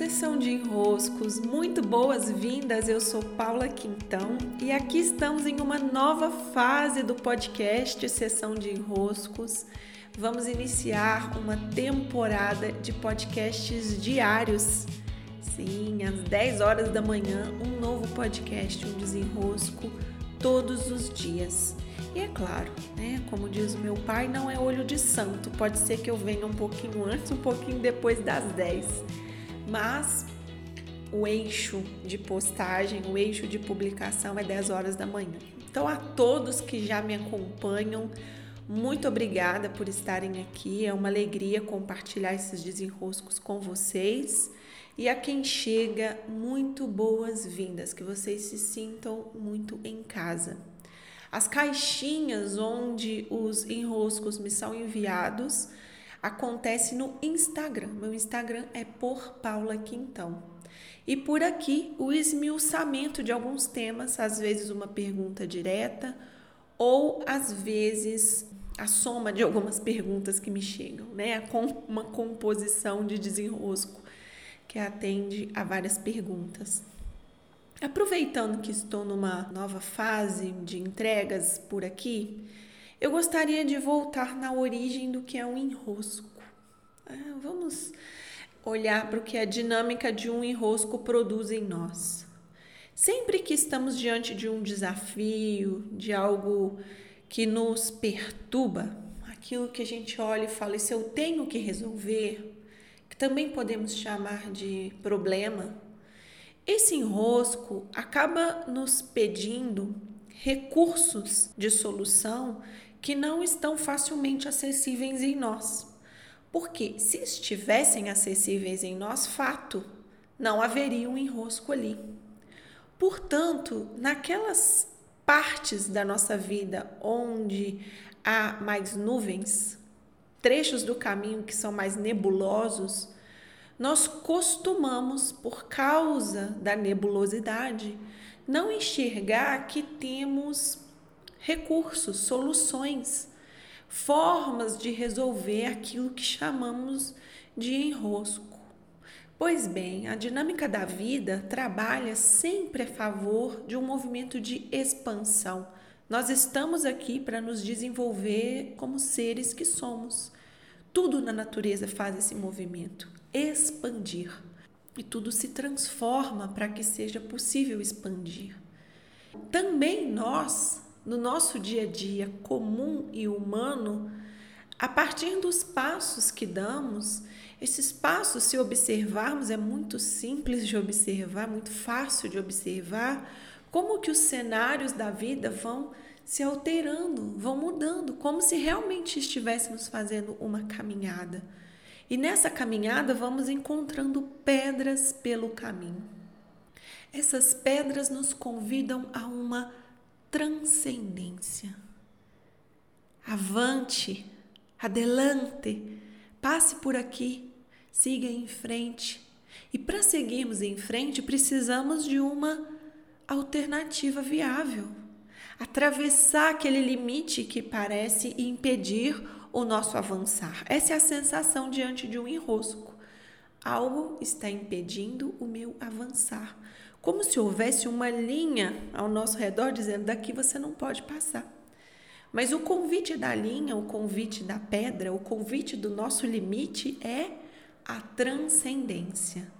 Sessão de enroscos, muito boas-vindas. Eu sou Paula Quintão e aqui estamos em uma nova fase do podcast Sessão de Enroscos. Vamos iniciar uma temporada de podcasts diários. Sim, às 10 horas da manhã, um novo podcast, um desenrosco todos os dias. E é claro, né, como diz o meu pai, não é olho de santo. Pode ser que eu venha um pouquinho antes, um pouquinho depois das 10 mas o eixo de postagem, o eixo de publicação é 10 horas da manhã. Então, a todos que já me acompanham, muito obrigada por estarem aqui. É uma alegria compartilhar esses desenroscos com vocês. E a quem chega, muito boas-vindas, que vocês se sintam muito em casa. As caixinhas onde os enroscos me são enviados acontece no Instagram. Meu Instagram é por Paula Quintão. E por aqui o esmiuçamento de alguns temas, às vezes uma pergunta direta ou às vezes a soma de algumas perguntas que me chegam, né? Uma composição de desenrosco que atende a várias perguntas. Aproveitando que estou numa nova fase de entregas por aqui, eu gostaria de voltar na origem do que é um enrosco. É, vamos olhar para o que a dinâmica de um enrosco produz em nós. Sempre que estamos diante de um desafio, de algo que nos perturba, aquilo que a gente olha e fala, isso eu tenho que resolver, que também podemos chamar de problema, esse enrosco acaba nos pedindo recursos de solução que não estão facilmente acessíveis em nós. Porque se estivessem acessíveis em nós, fato, não haveria um enrosco ali. Portanto, naquelas partes da nossa vida onde há mais nuvens, trechos do caminho que são mais nebulosos, nós costumamos, por causa da nebulosidade, não enxergar que temos recursos, soluções, formas de resolver aquilo que chamamos de enrosco. Pois bem, a dinâmica da vida trabalha sempre a favor de um movimento de expansão. Nós estamos aqui para nos desenvolver como seres que somos. Tudo na natureza faz esse movimento, expandir. E tudo se transforma para que seja possível expandir. Também nós no nosso dia a dia comum e humano, a partir dos passos que damos, esses passos, se observarmos, é muito simples de observar, muito fácil de observar, como que os cenários da vida vão se alterando, vão mudando, como se realmente estivéssemos fazendo uma caminhada. E nessa caminhada vamos encontrando pedras pelo caminho. Essas pedras nos convidam a uma transcendência. Avante, adelante, passe por aqui, siga em frente. E para seguirmos em frente, precisamos de uma alternativa viável. Atravessar aquele limite que parece impedir o nosso avançar. Essa é a sensação diante de um enrosco. Algo está impedindo o meu avançar como se houvesse uma linha ao nosso redor dizendo: daqui você não pode passar. Mas o convite da linha, o convite da pedra, o convite do nosso limite é a transcendência.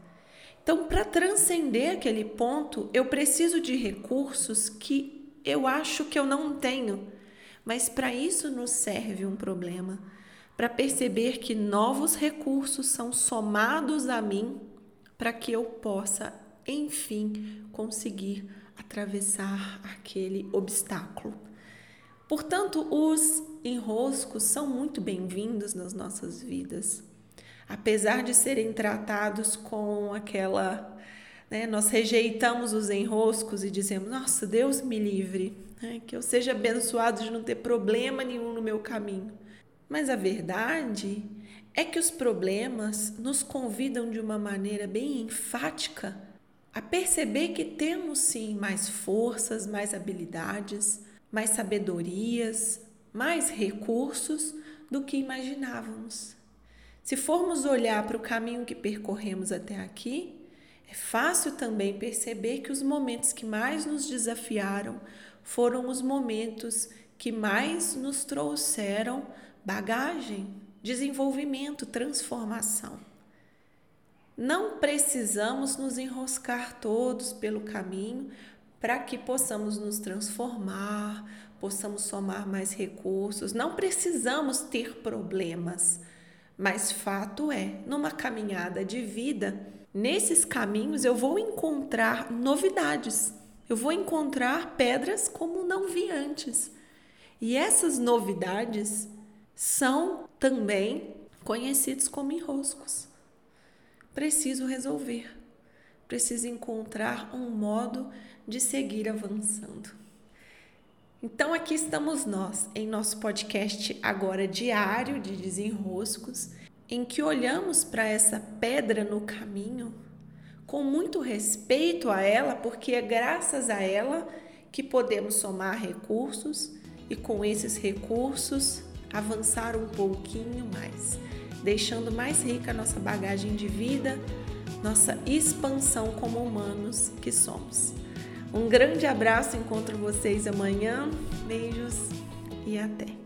Então, para transcender aquele ponto, eu preciso de recursos que eu acho que eu não tenho, mas para isso nos serve um problema para perceber que novos recursos são somados a mim para que eu possa enfim conseguir atravessar aquele obstáculo. Portanto, os enroscos são muito bem-vindos nas nossas vidas. Apesar de serem tratados com aquela. Né, nós rejeitamos os enroscos e dizemos: Nossa, Deus me livre, né, que eu seja abençoado de não ter problema nenhum no meu caminho. Mas a verdade é que os problemas nos convidam de uma maneira bem enfática a perceber que temos sim mais forças, mais habilidades, mais sabedorias, mais recursos do que imaginávamos. Se formos olhar para o caminho que percorremos até aqui, é fácil também perceber que os momentos que mais nos desafiaram foram os momentos que mais nos trouxeram bagagem, desenvolvimento, transformação. Não precisamos nos enroscar todos pelo caminho para que possamos nos transformar, possamos somar mais recursos. Não precisamos ter problemas, mas fato é, numa caminhada de vida, nesses caminhos eu vou encontrar novidades. Eu vou encontrar pedras como não vi antes. E essas novidades são também conhecidos como enroscos. Preciso resolver, preciso encontrar um modo de seguir avançando. Então aqui estamos nós em nosso podcast agora diário de desenroscos, em que olhamos para essa pedra no caminho com muito respeito a ela, porque é graças a ela que podemos somar recursos e com esses recursos avançar um pouquinho mais, deixando mais rica a nossa bagagem de vida, nossa expansão como humanos que somos. Um grande abraço, encontro vocês amanhã. Beijos e até!